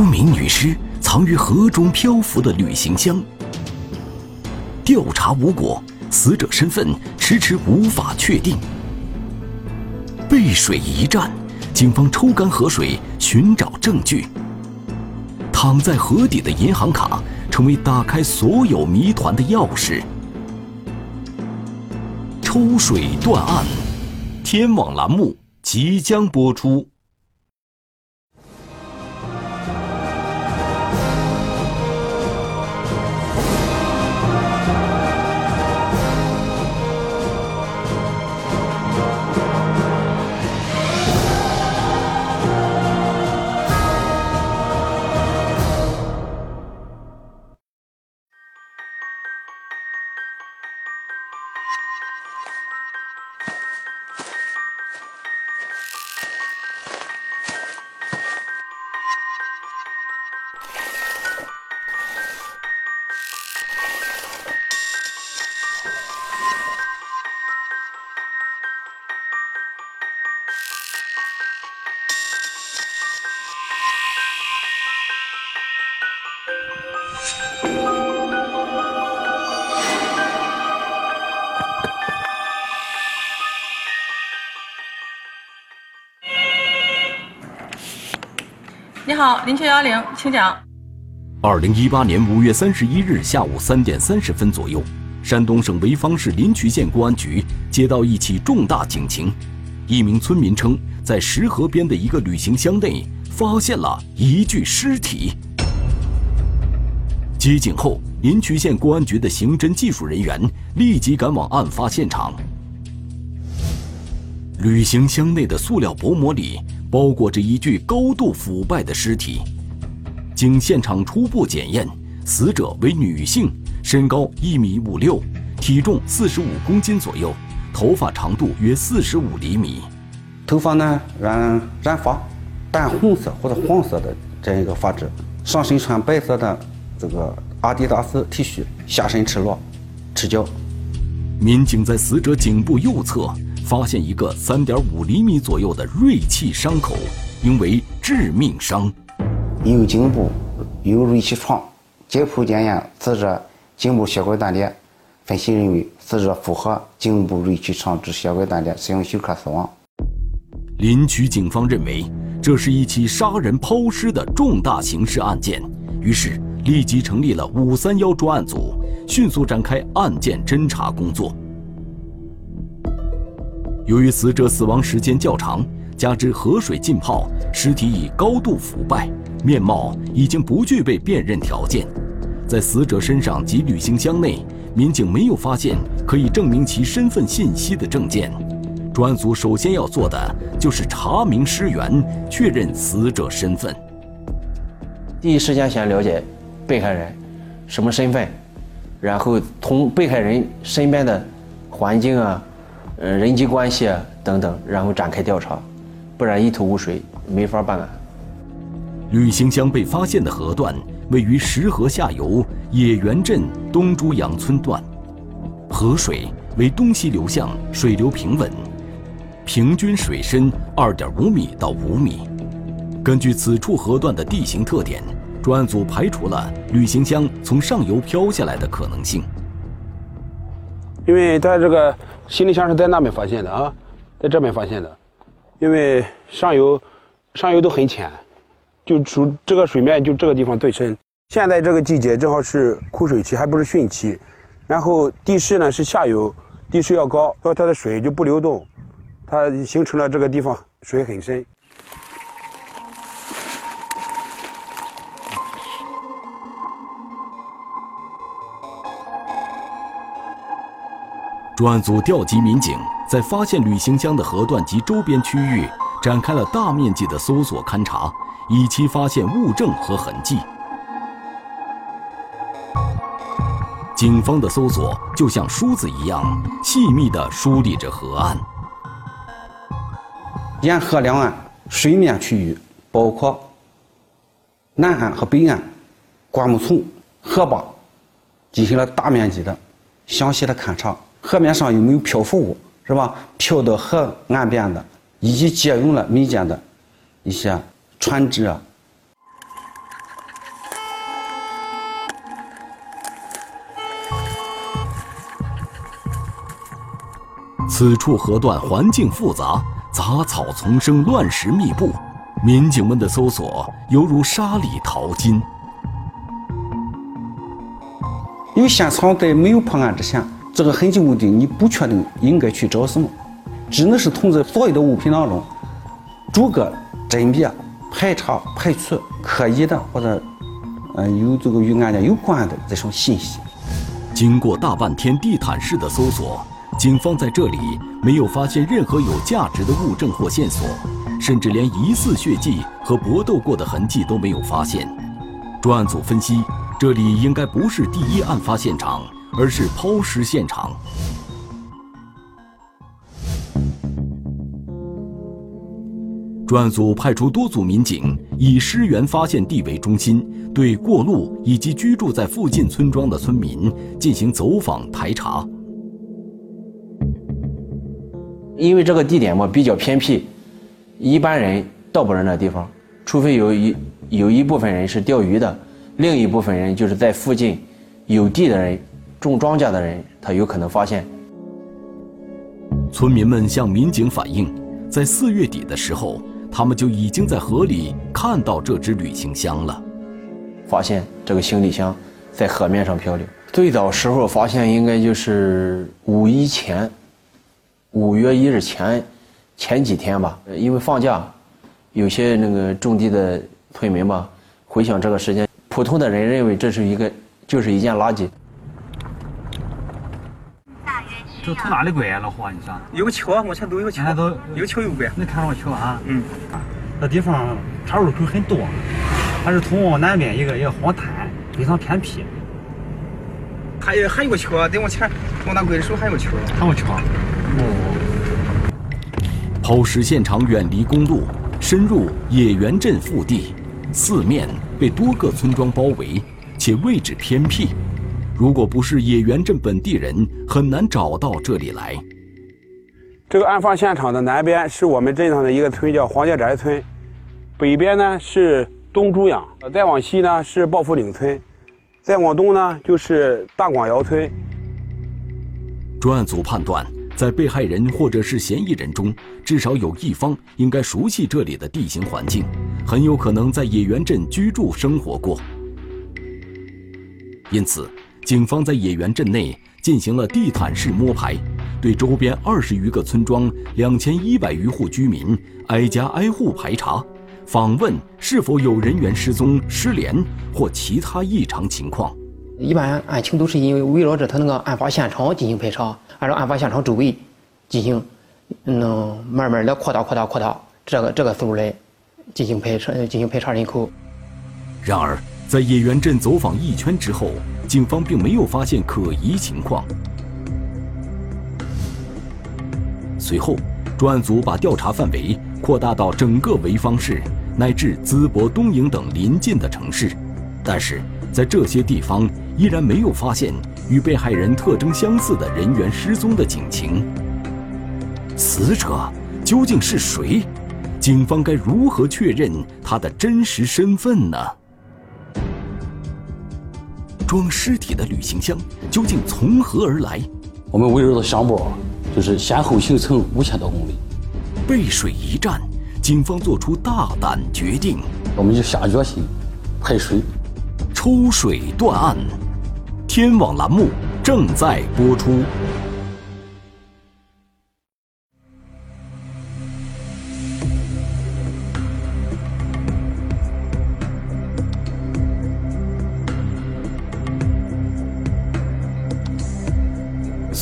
无名女尸藏于河中漂浮的旅行箱，调查无果，死者身份迟迟无法确定。背水一战，警方抽干河水寻找证据。躺在河底的银行卡成为打开所有谜团的钥匙。抽水断案，天网栏目即将播出。好，林雀幺零，请讲。二零一八年五月三十一日下午三点三十分左右，山东省潍坊市临朐县公安局接到一起重大警情，一名村民称，在石河边的一个旅行箱内发现了一具尸体。接警后，临朐县公安局的刑侦技术人员立即赶往案发现场。旅行箱内的塑料薄膜里。包裹着一具高度腐败的尸体，经现场初步检验，死者为女性，身高一米五六，体重四十五公斤左右，头发长度约四十五厘米，头发呢染染发，淡红色或者黄色的这样一个发质，上身穿白色的这个阿迪达斯 T 恤，下身赤裸，赤脚。民警在死者颈部右侧。发现一个三点五厘米左右的锐器伤口，应为致命伤。右颈部有锐器创，解剖检验，死者颈部血管断裂，分析认为死者符合颈部锐器创致血管断裂，使用休克死亡。临朐警方认为这是一起杀人抛尸的重大刑事案件，于是立即成立了“五三幺”专案组，迅速展开案件侦查工作。由于死者死亡时间较长，加之河水浸泡，尸体已高度腐败，面貌已经不具备辨认条件。在死者身上及旅行箱内，民警没有发现可以证明其身份信息的证件。专案组首先要做的就是查明尸源，确认死者身份。第一时间先了解被害人什么身份，然后从被害人身边的环境啊。呃，人际关系啊等等，然后展开调查，不然一头雾水，没法办案。旅行箱被发现的河段位于石河下游野原镇东珠养村段，河水为东西流向，水流平稳，平均水深二点五米到五米。根据此处河段的地形特点，专案组排除了旅行箱从上游漂下来的可能性。因为它这个。行李箱是在那边发现的啊，在这边发现的，因为上游上游都很浅，就属这个水面就这个地方最深。现在这个季节正好是枯水期，还不是汛期，然后地势呢是下游，地势要高，所以它的水就不流动，它形成了这个地方水很深。专案组调集民警，在发现旅行箱的河段及周边区域展开了大面积的搜索勘查，以期发现物证和痕迹。警方的搜索就像梳子一样，细密地梳理着河岸。沿河两岸水面区域，包括南岸和北岸灌木丛、河坝，进行了大面积的、详细的勘查。河面上有没有漂浮物？是吧？漂到河岸边的，以及借用了民间的一些船只啊。此处河段环境复杂，杂草丛生，乱石密布，民警们的搜索犹如沙里淘金。因为现场在没有破案之前。这个痕迹目的你不确定应该去找什么，只能是从这所有的物品当中逐个甄别、排查、排除可疑的或者嗯有这个与案件有关的这种信息。经过大半天地毯式的搜索，警方在这里没有发现任何有价值的物证或线索，甚至连疑似血迹和搏斗过的痕迹都没有发现。专案组分析。这里应该不是第一案发现场，而是抛尸现场。专案组派出多组民警，以尸源发现地为中心，对过路以及居住在附近村庄的村民进行走访排查。因为这个地点嘛比较偏僻，一般人到不了那地方，除非有一有一部分人是钓鱼的。另一部分人就是在附近有地的人，种庄稼的人，他有可能发现。村民们向民警反映，在四月底的时候，他们就已经在河里看到这只旅行箱了。发现这个行李箱在河面上漂流。最早时候发现应该就是五一前，五月一日前前几天吧，因为放假，有些那个种地的村民吧，回想这个时间。普通的人认为这是一个，就是一件垃圾。这从哪里过来老胡？你说？有个桥，往前走有个桥，都有桥有拐。你看着桥啊？嗯。那地方岔路口很多，它是通往南边一个一个荒滩，非常偏僻。还有还有个桥，再往前往那拐的时候还有个桥。还有桥。哦。抛尸现场远离公路，深入野原镇腹地，四面。被多个村庄包围，且位置偏僻，如果不是野原镇本地人，很难找到这里来。这个案发现场的南边是我们镇上的一个村，叫黄家宅村；北边呢是东朱养，再往西呢是抱福岭村，再往东呢就是大广窑村。专案组判断。在被害人或者是嫌疑人中，至少有一方应该熟悉这里的地形环境，很有可能在野原镇居住生活过。因此，警方在野原镇内进行了地毯式摸排，对周边二十余个村庄、两千一百余户居民挨家挨户排查，访问是否有人员失踪、失联或其他异常情况。一般案情都是因为围绕着他那个案发现场进行排查。按照案发现场周围进行，嗯，慢慢的扩大、扩大、扩大，这个这个思路来进行排查、进行排查人口。然而，在野原镇走访一圈之后，警方并没有发现可疑情况。随后，专案组把调查范围扩大到整个潍坊市乃至淄博、东营等邻近的城市，但是在这些地方依然没有发现。与被害人特征相似的人员失踪的警情，死者究竟是谁？警方该如何确认他的真实身份呢？装尸体的旅行箱究竟从何而来？我们围绕着箱包，就是先后行程五千多公里。背水一战，警方做出大胆决定，我们就下决心排水，抽水断案。天网栏目正在播出。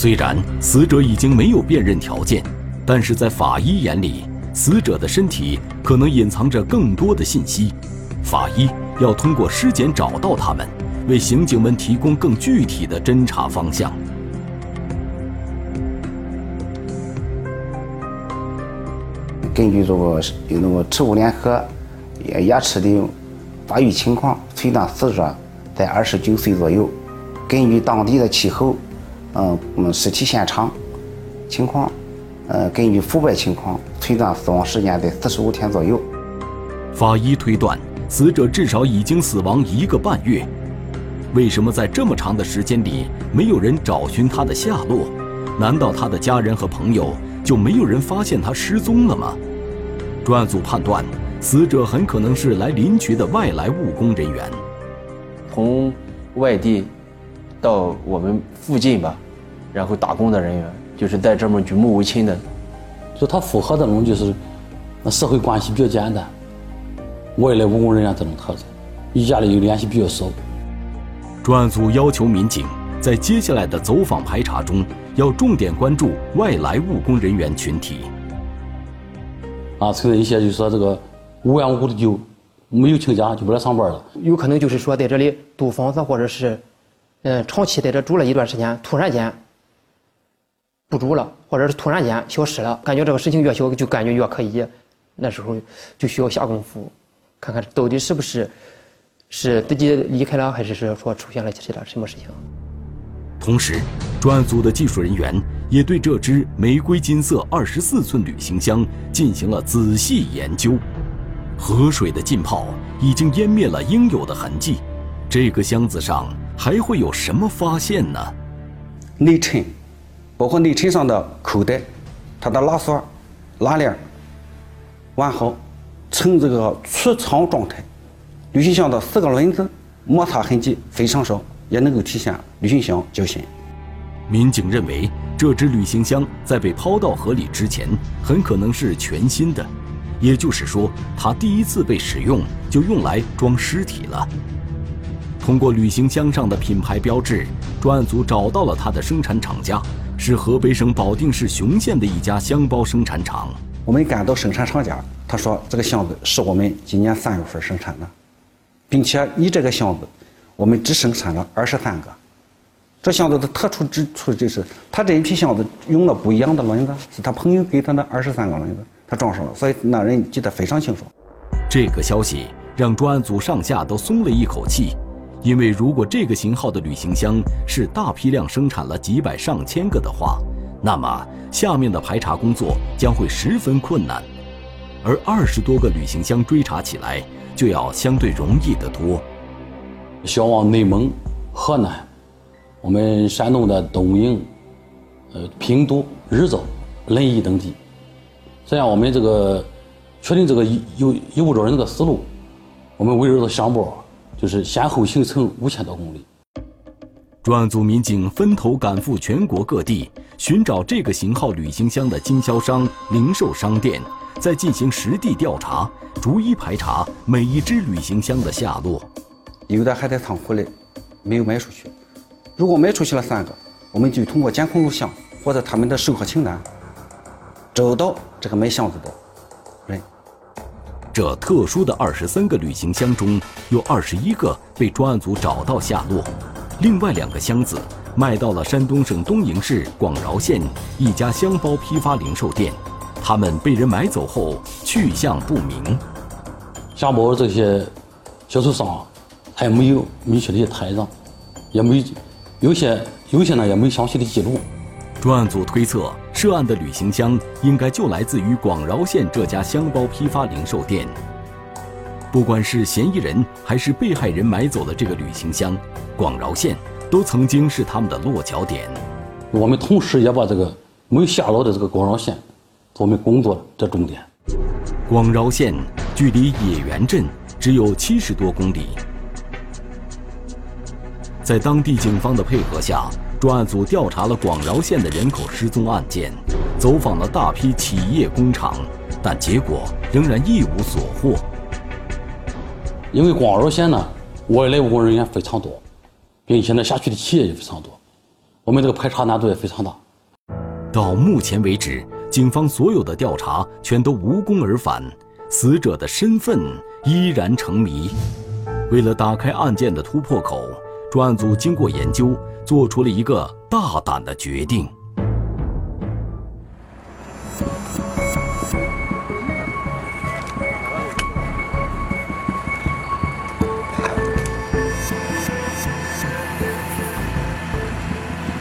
虽然死者已经没有辨认条件，但是在法医眼里，死者的身体可能隐藏着更多的信息。法医要通过尸检找到他们。为刑警们提供更具体的侦查方向。根据这个有那个耻骨联合牙齿的发育情况，推断死者在二十九岁左右。根据当地的气候，嗯嗯，尸体现场情况，呃，根据腐败情况，推断死亡时间在四十五天左右。法医推断，死者至少已经死亡一个半月。为什么在这么长的时间里没有人找寻他的下落？难道他的家人和朋友就没有人发现他失踪了吗？专案组判断，死者很可能是来林区的外来务工人员，从外地到我们附近吧，然后打工的人员，就是在这么举目无亲的，就他符合这种就是那社会关系比较简单，外来务工人员这种特征，与家里有联系比较少。专案组要求民警在接下来的走访排查中，要重点关注外来务工人员群体。啊，存在一些就是说这个无缘无故的就没有请假就不来上班了，有可能就是说在这里租房子，或者是，嗯，长期在这住了一段时间，突然间不住了，或者是突然间消失了，感觉这个事情越小就感觉越可疑，那时候就需要下功夫，看看到底是不是是自己离开了，还是是说出现了其他什么事情。同时，专案组的技术人员也对这只玫瑰金色二十四寸旅行箱进行了仔细研究。河水的浸泡已经湮灭了应有的痕迹，这个箱子上还会有什么发现呢？内衬，包括内衬上的口袋，它的拉锁、拉链完好，呈这个出厂状态。旅行箱的四个轮子摩擦痕迹非常少，也能够体现旅行箱较新。民警认为，这只旅行箱在被抛到河里之前，很可能是全新的。也就是说，它第一次被使用就用来装尸体了。通过旅行箱上的品牌标志，专案组找到了它的生产厂家，是河北省保定市雄县的一家箱包生产厂。我们赶到生产厂家，他说这个箱子是我们今年三月份生产的，并且你这个箱子我们只生产了二十三个。这箱子的特殊之处就是，他这一批箱子用了不一样的轮子，是他朋友给他的二十三个轮子。他装上了，所以那人记得非常清楚。这个消息让专案组上下都松了一口气，因为如果这个型号的旅行箱是大批量生产了几百上千个的话，那么下面的排查工作将会十分困难，而二十多个旅行箱追查起来就要相对容易得多。销往内蒙、河南、我们山东的东营、呃平度、日照、临沂等地。这样，我们这个确定这个有有物找人这个思路，我们围绕着箱包，就是先后行程五千多公里。专案组民警分头赶赴全国各地，寻找这个型号旅行箱的经销商、零售商店，再进行实地调查，逐一排查每一只旅行箱的下落。有的还在仓库里，没有卖出去。如果卖出去了三个，我们就通过监控录像或者他们的授课清单。找到这个卖箱子的人。这特殊的二十三个旅行箱中有二十一个被专案组找到下落，另外两个箱子卖到了山东省东营市广饶县一家箱包批发零售店，他们被人买走后去向不明。箱包这些销售商他也没有明确的一些台账，也没有些有些呢也没详细的记录。专案组推测，涉案的旅行箱应该就来自于广饶县这家箱包批发零售店。不管是嫌疑人还是被害人买走的这个旅行箱，广饶县都曾经是他们的落脚点。我们同时也把这个没有下落的这个广饶县我们工作的重点。广饶县距离野原镇只有七十多公里，在当地警方的配合下。专案组调查了广饶县的人口失踪案件，走访了大批企业工厂，但结果仍然一无所获。因为广饶县呢，外来务工人员非常多，并且呢，辖区的企业也非常多，我们这个排查难度也非常大。到目前为止，警方所有的调查全都无功而返，死者的身份依然成谜。为了打开案件的突破口，专案组经过研究。做出了一个大胆的决定。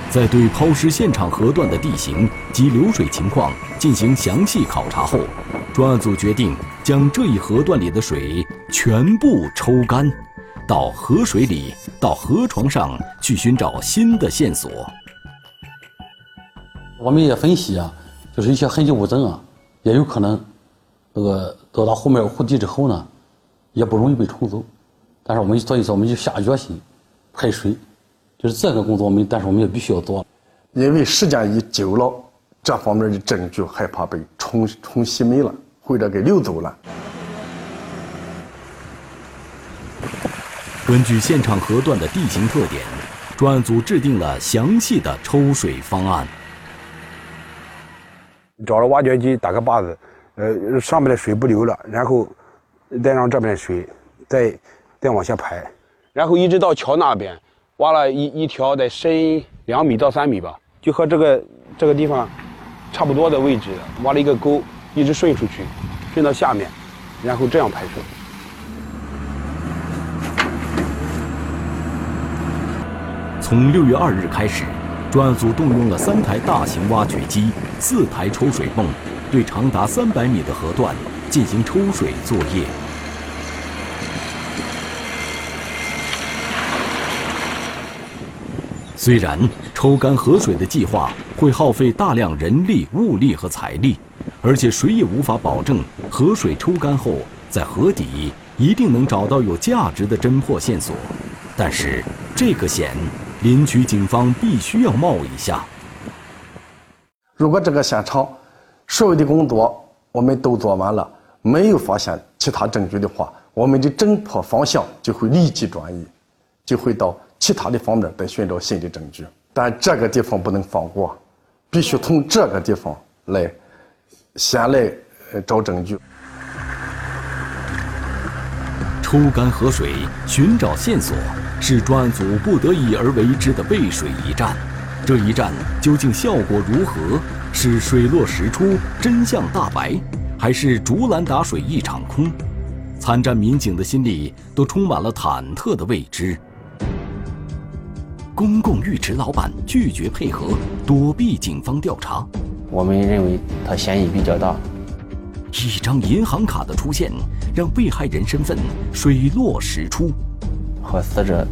在对抛尸现场河段的地形及流水情况进行详细考察后，专案组决定将这一河段里的水全部抽干。到河水里，到河床上去寻找新的线索。我们也分析啊，就是一些痕迹物证啊，也有可能，那个到达湖面湖底之后呢，也不容易被冲走。但是我们所以说，我们就下决心排水，就是这个工作我们，但是我们也必须要做。因为时间一久了，这方面的证据害怕被冲冲洗没了，或者给流走了。根据现场河段的地形特点，专案组制定了详细的抽水方案。找了挖掘机打个坝子，呃，上面的水不流了，然后再让这边的水再再往下排，然后一直到桥那边挖了一一条得深两米到三米吧，就和这个这个地方差不多的位置，挖了一个沟，一直顺出去，顺到下面，然后这样排水。从六月二日开始，专案组动用了三台大型挖掘机、四台抽水泵，对长达三百米的河段进行抽水作业。虽然抽干河水的计划会耗费大量人力、物力和财力，而且谁也无法保证河水抽干后在河底一定能找到有价值的侦破线索，但是这个险。林区警方必须要冒一下。如果这个现场所有的工作我们都做完了，没有发现其他证据的话，我们的侦破方向就会立即转移，就会到其他的方面再寻找新的证据。但这个地方不能放过，必须从这个地方来先来找证据。抽干河水，寻找线索。是专案组不得已而为之的背水一战，这一战究竟效果如何？是水落石出、真相大白，还是竹篮打水一场空？参战民警的心里都充满了忐忑的未知。公共浴池老板拒绝配合，躲避警方调查。我们认为他嫌疑比较大。一张银行卡的出现，让被害人身份水落石出。和死者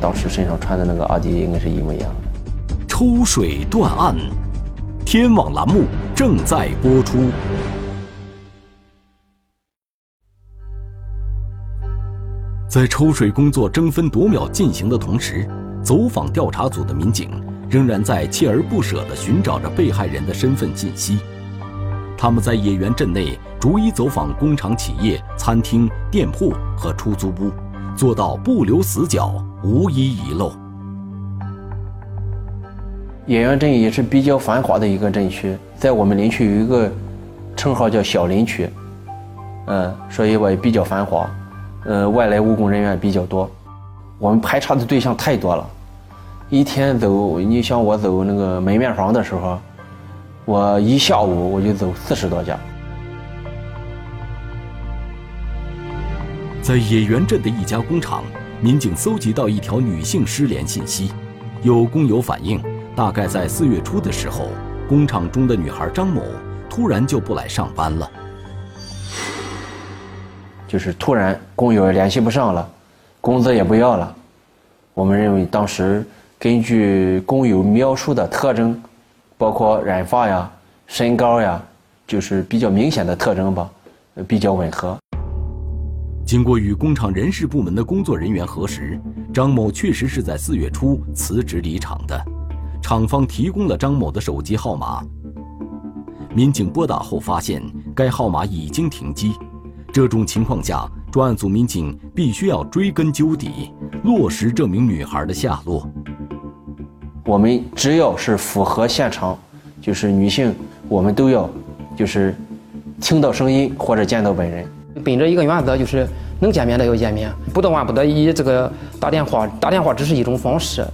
当时身上穿的那个阿迪应该是一模一样的。抽水断案，天网栏目正在播出。在抽水工作争分夺秒进行的同时，走访调查组的民警仍然在锲而不舍地寻找着被害人的身份信息。他们在野原镇内逐一走访工厂、企业、餐厅、店铺和出租屋。做到不留死角，无一遗漏。野原镇也是比较繁华的一个镇区，在我们林区有一个称号叫小林区，嗯，所以我也比较繁华，呃，外来务工人员比较多。我们排查的对象太多了，一天走，你像我走那个门面房的时候，我一下午我就走四十多家。在野原镇的一家工厂，民警搜集到一条女性失联信息。有工友反映，大概在四月初的时候，工厂中的女孩张某突然就不来上班了。就是突然工友也联系不上了，工资也不要了。我们认为当时根据工友描述的特征，包括染发呀、身高呀，就是比较明显的特征吧，比较吻合。经过与工厂人事部门的工作人员核实，张某确实是在四月初辞职离厂的。厂方提供了张某的手机号码。民警拨打后发现，该号码已经停机。这种情况下，专案组民警必须要追根究底，落实这名女孩的下落。我们只要是符合现场，就是女性，我们都要，就是听到声音或者见到本人。秉着一个原则，就是能见面的要见面，不到万不得已，这个打电话，打电话只是一种方式，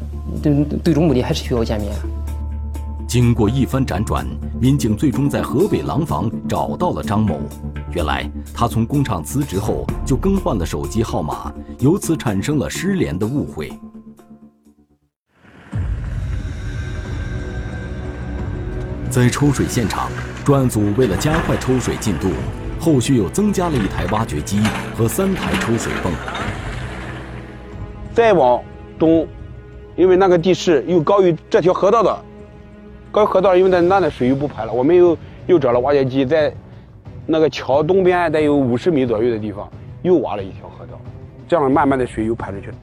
最最终目的还是需要见面。经过一番辗转，民警最终在河北廊坊找到了张某。原来他从工厂辞职后就更换了手机号码，由此产生了失联的误会。在抽水现场，专案组为了加快抽水进度。后续又增加了一台挖掘机和三台抽水泵。再往东，因为那个地势又高于这条河道的高于河道，因为在那的水又不排了，我们又又找了挖掘机，在那个桥东边得有五十米左右的地方又挖了一条河道，这样慢慢的水又排出去了。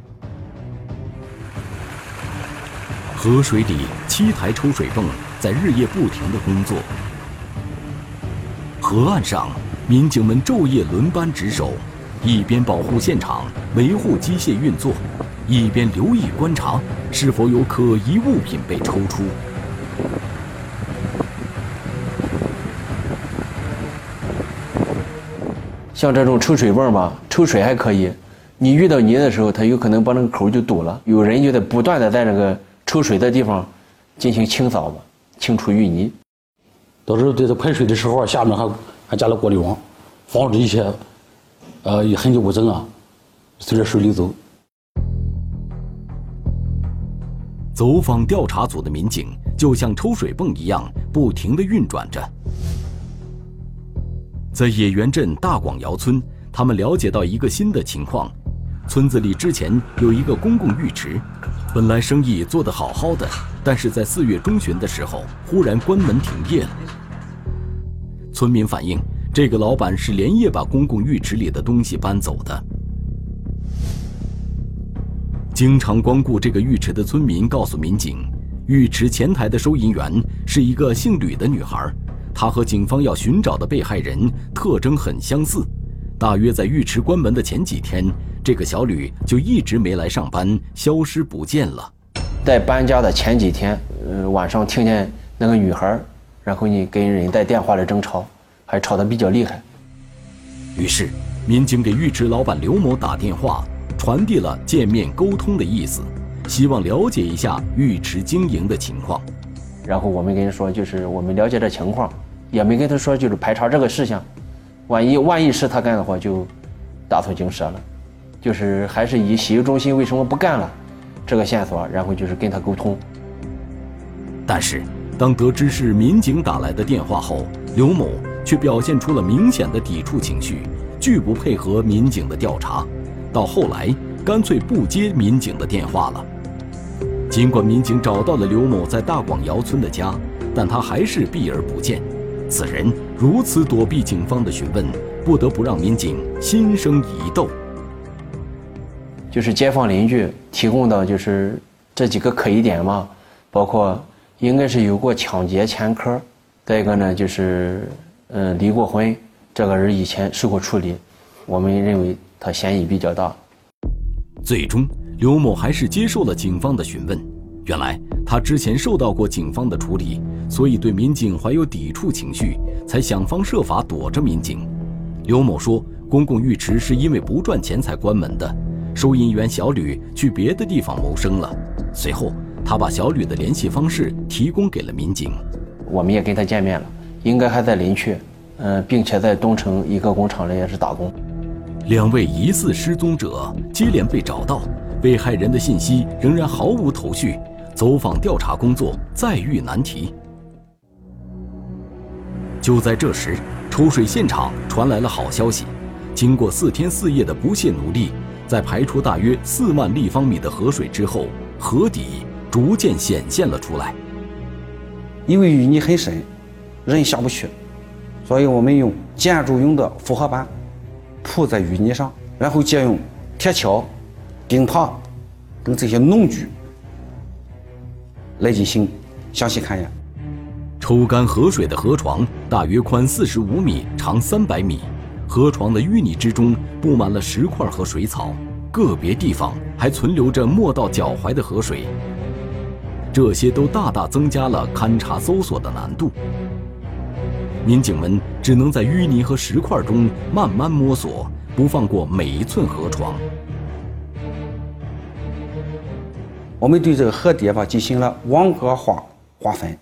河水里七台抽水泵在日夜不停的工作，河岸上民警们昼夜轮班值守，一边保护现场、维护机械运作，一边留意观察是否有可疑物品被抽出。像这种抽水泵吧，抽水还可以，你遇到泥的时候，它有可能把那个口就堵了，有人就得不断的在那个抽水的地方进行清扫吧，清除淤泥。到时候在它排水的时候，下面还还加了过滤网，防止一些呃痕迹物证啊随着水流走。走访调查组的民警就像抽水泵一样，不停地运转着。在野原镇大广窑村，他们了解到一个新的情况：村子里之前有一个公共浴池，本来生意做得好好的，但是在四月中旬的时候，忽然关门停业了。村民反映，这个老板是连夜把公共浴池里的东西搬走的。经常光顾这个浴池的村民告诉民警，浴池前台的收银员是一个姓吕的女孩，她和警方要寻找的被害人特征很相似。大约在浴池关门的前几天，这个小吕就一直没来上班，消失不见了。在搬家的前几天，呃，晚上听见那个女孩，然后你跟人在电话里争吵，还吵得比较厉害。于是，民警给浴池老板刘某打电话。传递了见面沟通的意思，希望了解一下浴池经营的情况。然后我们跟人说，就是我们了解这情况，也没跟他说就是排查这个事项。万一万一是他干的话，就打草惊蛇了。就是还是以洗浴中心为什么不干了这个线索，然后就是跟他沟通。但是当得知是民警打来的电话后，刘某却表现出了明显的抵触情绪，拒不配合民警的调查。到后来，干脆不接民警的电话了。尽管民警找到了刘某在大广窑村的家，但他还是避而不见。此人如此躲避警方的询问，不得不让民警心生疑窦。就是街坊邻居提供的，就是这几个可疑点嘛，包括应该是有过抢劫前科，再一个呢就是嗯离过婚，这个人以前受过处理，我们认为。他嫌疑比较大。最终，刘某还是接受了警方的询问。原来他之前受到过警方的处理，所以对民警怀有抵触情绪，才想方设法躲着民警。刘某说，公共浴池是因为不赚钱才关门的。收银员小吕去别的地方谋生了。随后，他把小吕的联系方式提供给了民警。我们也跟他见面了，应该还在林区，嗯，并且在东城一个工厂里也是打工。两位疑似失踪者接连被找到，被害人的信息仍然毫无头绪，走访调查工作再遇难题。就在这时，抽水现场传来了好消息：经过四天四夜的不懈努力，在排出大约四万立方米的河水之后，河底逐渐显现了出来。因为淤泥很深，人下不去，所以我们用建筑用的复合板。铺在淤泥上，然后借用铁锹、钉耙等这些农具来进行详细勘验。抽干河水的河床大约宽四十五米，长三百米。河床的淤泥之中布满了石块和水草，个别地方还存留着没到脚踝的河水。这些都大大增加了勘察搜索的难度。民警们只能在淤泥和石块中慢慢摸索，不放过每一寸河床。我们对这个河堤吧进行了网格化划分，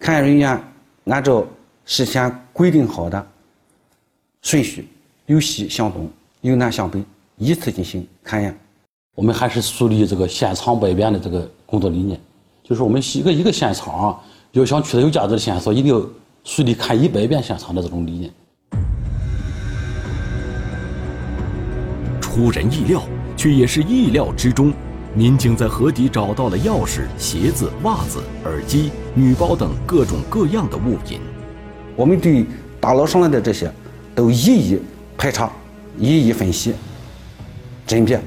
勘验人员按照事先规定好的顺序，由西向东，由南向北，依次进行勘验。我们还是树立这个现场百遍的这个工作理念，就是我们一个一个现场要想取得有价值的线索，一定要。梳理看一百遍现场的这种理念，出人意料，却也是意料之中。民警在河底找到了钥匙、鞋子、袜子、耳机、女包等各种各样的物品。我们对打捞上来的这些都一一排查，一一分析甄别。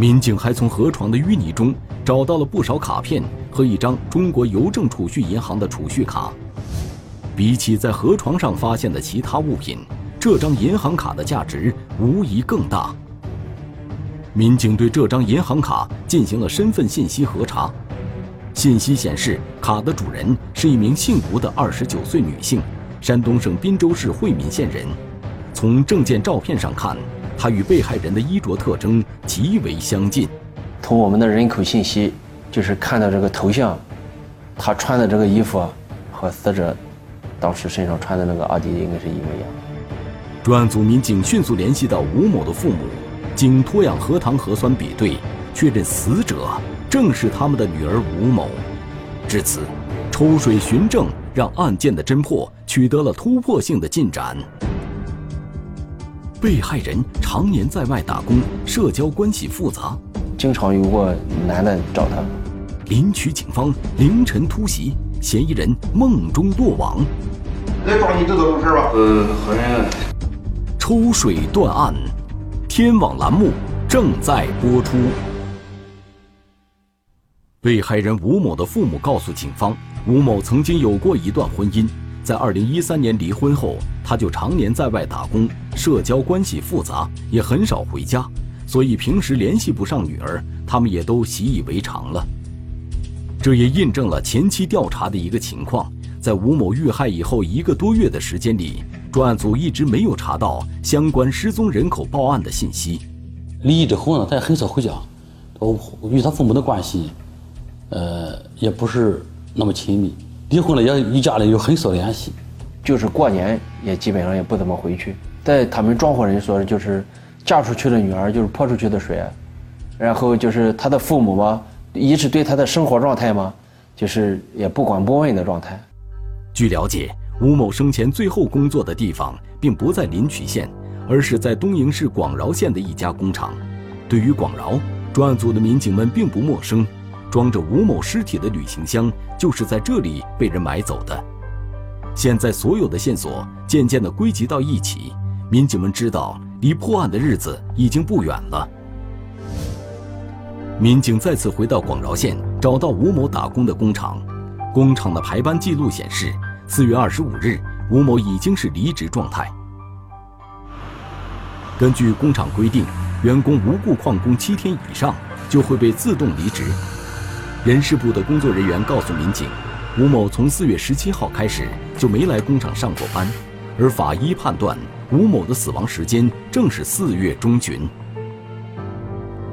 民警还从河床的淤泥中找到了不少卡片和一张中国邮政储蓄银行的储蓄卡。比起在河床上发现的其他物品，这张银行卡的价值无疑更大。民警对这张银行卡进行了身份信息核查，信息显示，卡的主人是一名姓吴的二十九岁女性，山东省滨州市惠民县人。从证件照片上看，她与被害人的衣着特征极为相近。从我们的人口信息，就是看到这个头像，他穿的这个衣服和死者当时身上穿的那个阿迪应该是一模一样。专案组民警迅速联系到吴某的父母，经脱氧核糖核酸比对，确认死者正是他们的女儿吴某。至此，抽水寻证让案件的侦破取得了突破性的进展。被害人常年在外打工，社交关系复杂，经常有过男的找他。临朐警方凌晨突袭，嫌疑人梦中落网。来抓你这都有事吧？呃，好像。抽水断案，天网栏目正在播出。被害人吴某的父母告诉警方，吴某曾经有过一段婚姻，在二零一三年离婚后，他就常年在外打工，社交关系复杂，也很少回家，所以平时联系不上女儿，他们也都习以为常了。这也印证了前期调查的一个情况，在吴某遇害以后一个多月的时间里，专案组一直没有查到相关失踪人口报案的信息。离异之后呢，他也很少回家，我与他父母的关系，呃，也不是那么亲密。离婚了也与家里有很少联系，就是过年也基本上也不怎么回去。在他们庄户人说，就是嫁出去的女儿就是泼出去的水，然后就是他的父母吧，一直对他的生活状态嘛，就是也不管不问的状态。据了解，吴某生前最后工作的地方并不在临朐县，而是在东营市广饶县的一家工厂。对于广饶，专案组的民警们并不陌生。装着吴某尸体的旅行箱就是在这里被人买走的。现在所有的线索渐渐地归集到一起，民警们知道离破案的日子已经不远了。民警再次回到广饶县，找到吴某打工的工厂。工厂的排班记录显示，四月二十五日，吴某已经是离职状态。根据工厂规定，员工无故旷工七天以上，就会被自动离职。人事部的工作人员告诉民警，吴某从四月十七号开始就没来工厂上过班，而法医判断吴某的死亡时间正是四月中旬。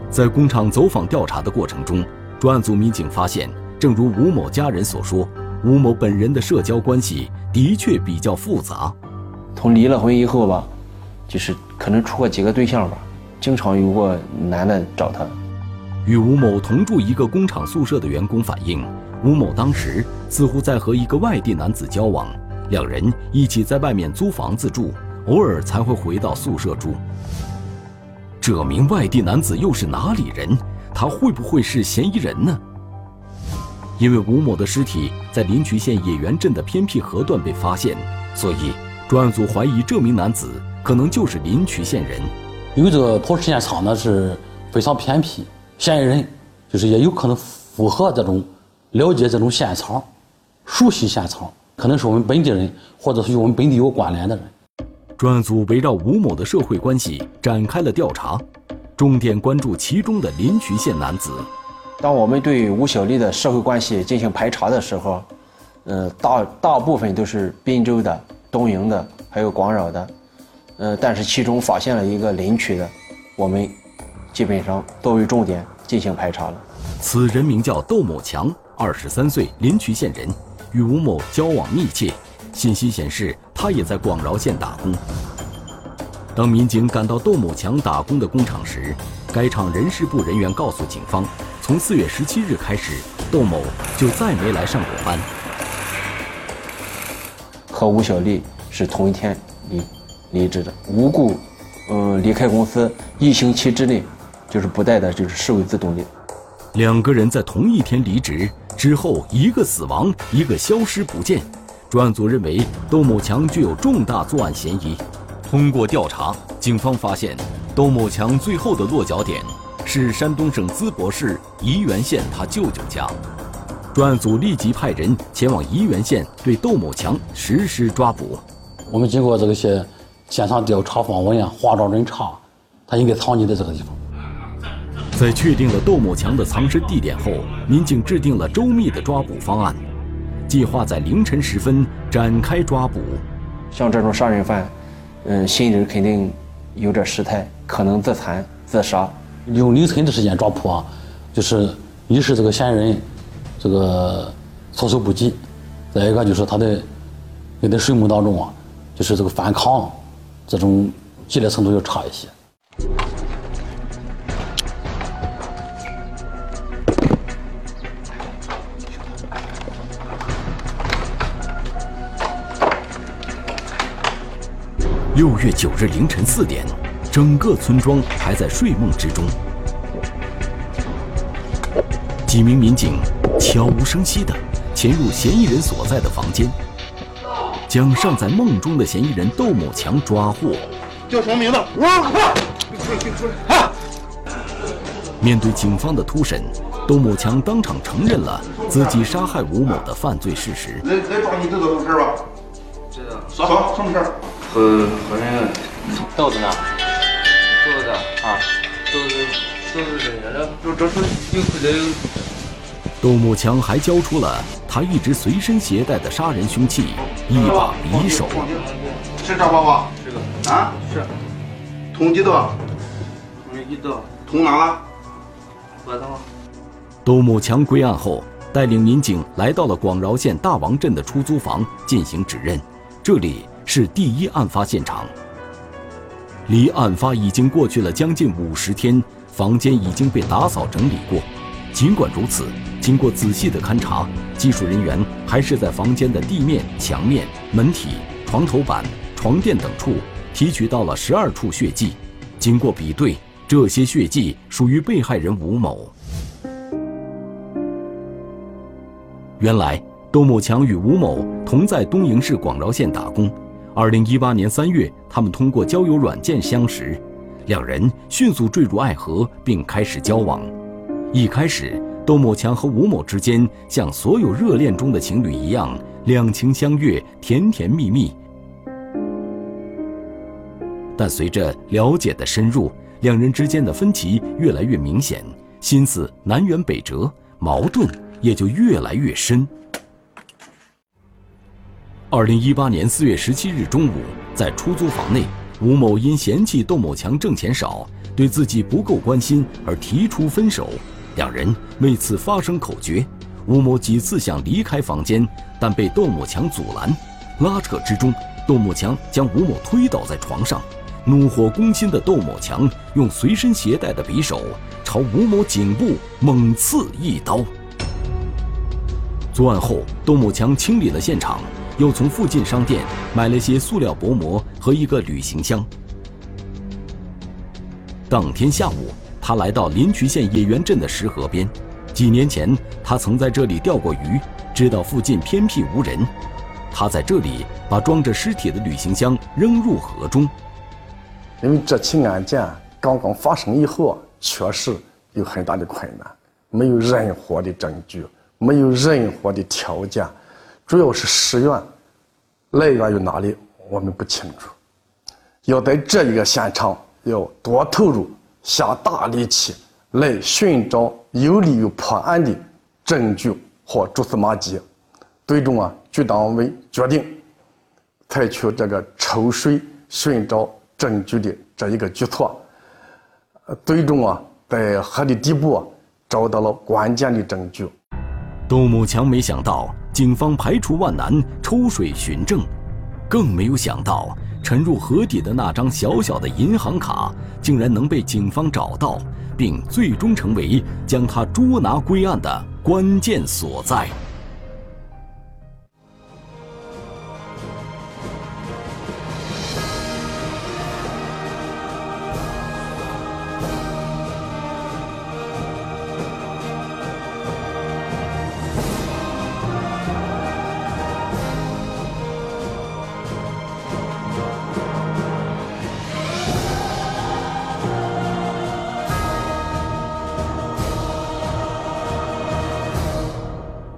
在工厂走访调查的过程中，专案组民警发现，正如吴某家人所说，吴某本人的社交关系的确比较复杂。从离了婚以后吧，就是可能处过几个对象吧，经常有过男的找他。与吴某同住一个工厂宿舍的员工反映，吴某当时似乎在和一个外地男子交往，两人一起在外面租房子住，偶尔才会回到宿舍住。这名外地男子又是哪里人？他会不会是嫌疑人呢？因为吴某的尸体在临朐县野原镇的偏僻河段被发现，所以专案组怀疑这名男子可能就是临朐县人。因为这个抛尸现场呢是非常偏僻。嫌疑人就是也有可能符合这种了解这种现场、熟悉现场，可能是我们本地人，或者是与我们本地有关联的人。专案组围绕吴某的社会关系展开了调查，重点关注其中的临朐县男子。当我们对吴小丽的社会关系进行排查的时候，呃，大大部分都是滨州的、东营的，还有广饶的，呃，但是其中发现了一个临朐的，我们。基本上都为重点进行排查了。此人名叫窦某强，二十三岁，临朐县人，与吴某交往密切。信息显示，他也在广饶县打工。当民警赶到窦某强打工的工厂时，该厂人事部人员告诉警方，从四月十七日开始，窦某就再没来上过班。和吴小丽是同一天离离职的，无故，嗯，离开公司一星期之内。就是不带的，就是视为自动力。两个人在同一天离职之后，一个死亡，一个消失不见。专案组认为窦某强具有重大作案嫌疑。通过调查，警方发现窦某强最后的落脚点是山东省淄博市沂源县他舅舅家。专案组立即派人前往沂源县对窦某强实施抓捕。我们经过这些现场调查访问啊、化妆侦查，他应该藏匿在这个地方。在确定了窦某强的藏身地点后，民警制定了周密的抓捕方案，计划在凌晨时分展开抓捕。像这种杀人犯，嗯，心里肯定有点失态，可能自残、自杀。用凌晨的时间抓捕啊，就是一是这个嫌疑人这个措手不及，再一个就是他的你的睡梦当中啊，就是这个反抗这种激烈程度要差一些。六月九日凌晨四点，整个村庄还在睡梦之中。几名民警悄无声息地潜入嫌疑人所在的房间，将尚在梦中的嫌疑人窦某强抓获。叫什么名字？我快！出来，出来！啊！面对警方的突审，窦某强当场承认了自己杀害吴某的犯罪事实。来来抓你知道什么事吧？知道。说什么事？和和那个豆子呢？豆子啊，豆子豆子人家的，就这是有可能。窦某强还交出了他一直随身携带的杀人凶器——一把匕首。是这把吧？是个啊，是。捅几刀？捅一刀。捅哪了？额头。窦某强归案后，带领民警来到了广饶县大王镇的出租房进行指认，这里。是第一案发现场，离案发已经过去了将近五十天，房间已经被打扫整理过。尽管如此，经过仔细的勘查，技术人员还是在房间的地面、墙面、门体、床头板、床垫等处提取到了十二处血迹。经过比对，这些血迹属于被害人吴某。原来，窦某强与吴某同在东营市广饶县打工。二零一八年三月，他们通过交友软件相识，两人迅速坠入爱河，并开始交往。一开始，窦某强和吴某之间像所有热恋中的情侣一样，两情相悦，甜甜蜜蜜。但随着了解的深入，两人之间的分歧越来越明显，心思南辕北辙，矛盾也就越来越深。二零一八年四月十七日中午，在出租房内，吴某因嫌弃窦某强挣钱少，对自己不够关心而提出分手。两人为此发生口角。吴某几次想离开房间，但被窦某强阻拦。拉扯之中，窦某强将吴某推倒在床上。怒火攻心的窦某强用随身携带的匕首朝吴某颈部猛刺一刀。作案后，窦某强清理了现场。又从附近商店买了些塑料薄膜和一个旅行箱。当天下午，他来到临朐县野源镇的石河边。几年前，他曾在这里钓过鱼，知道附近偏僻无人。他在这里把装着尸体的旅行箱扔入河中。因为这起案件刚刚发生以后，确实有很大的困难，没有任何的证据，没有任何的条件。主要是尸源来源于哪里，我们不清楚。要在这一个现场，要多投入、下大力气来寻找有利于破案的证据和蛛丝马迹。最终啊，局党委决定采取这个抽水寻找证据的这一个举措。最终啊，在河的底部找到了关键的证据。杜某强没想到，警方排除万难抽水寻证，更没有想到沉入河底的那张小小的银行卡，竟然能被警方找到，并最终成为将他捉拿归案的关键所在。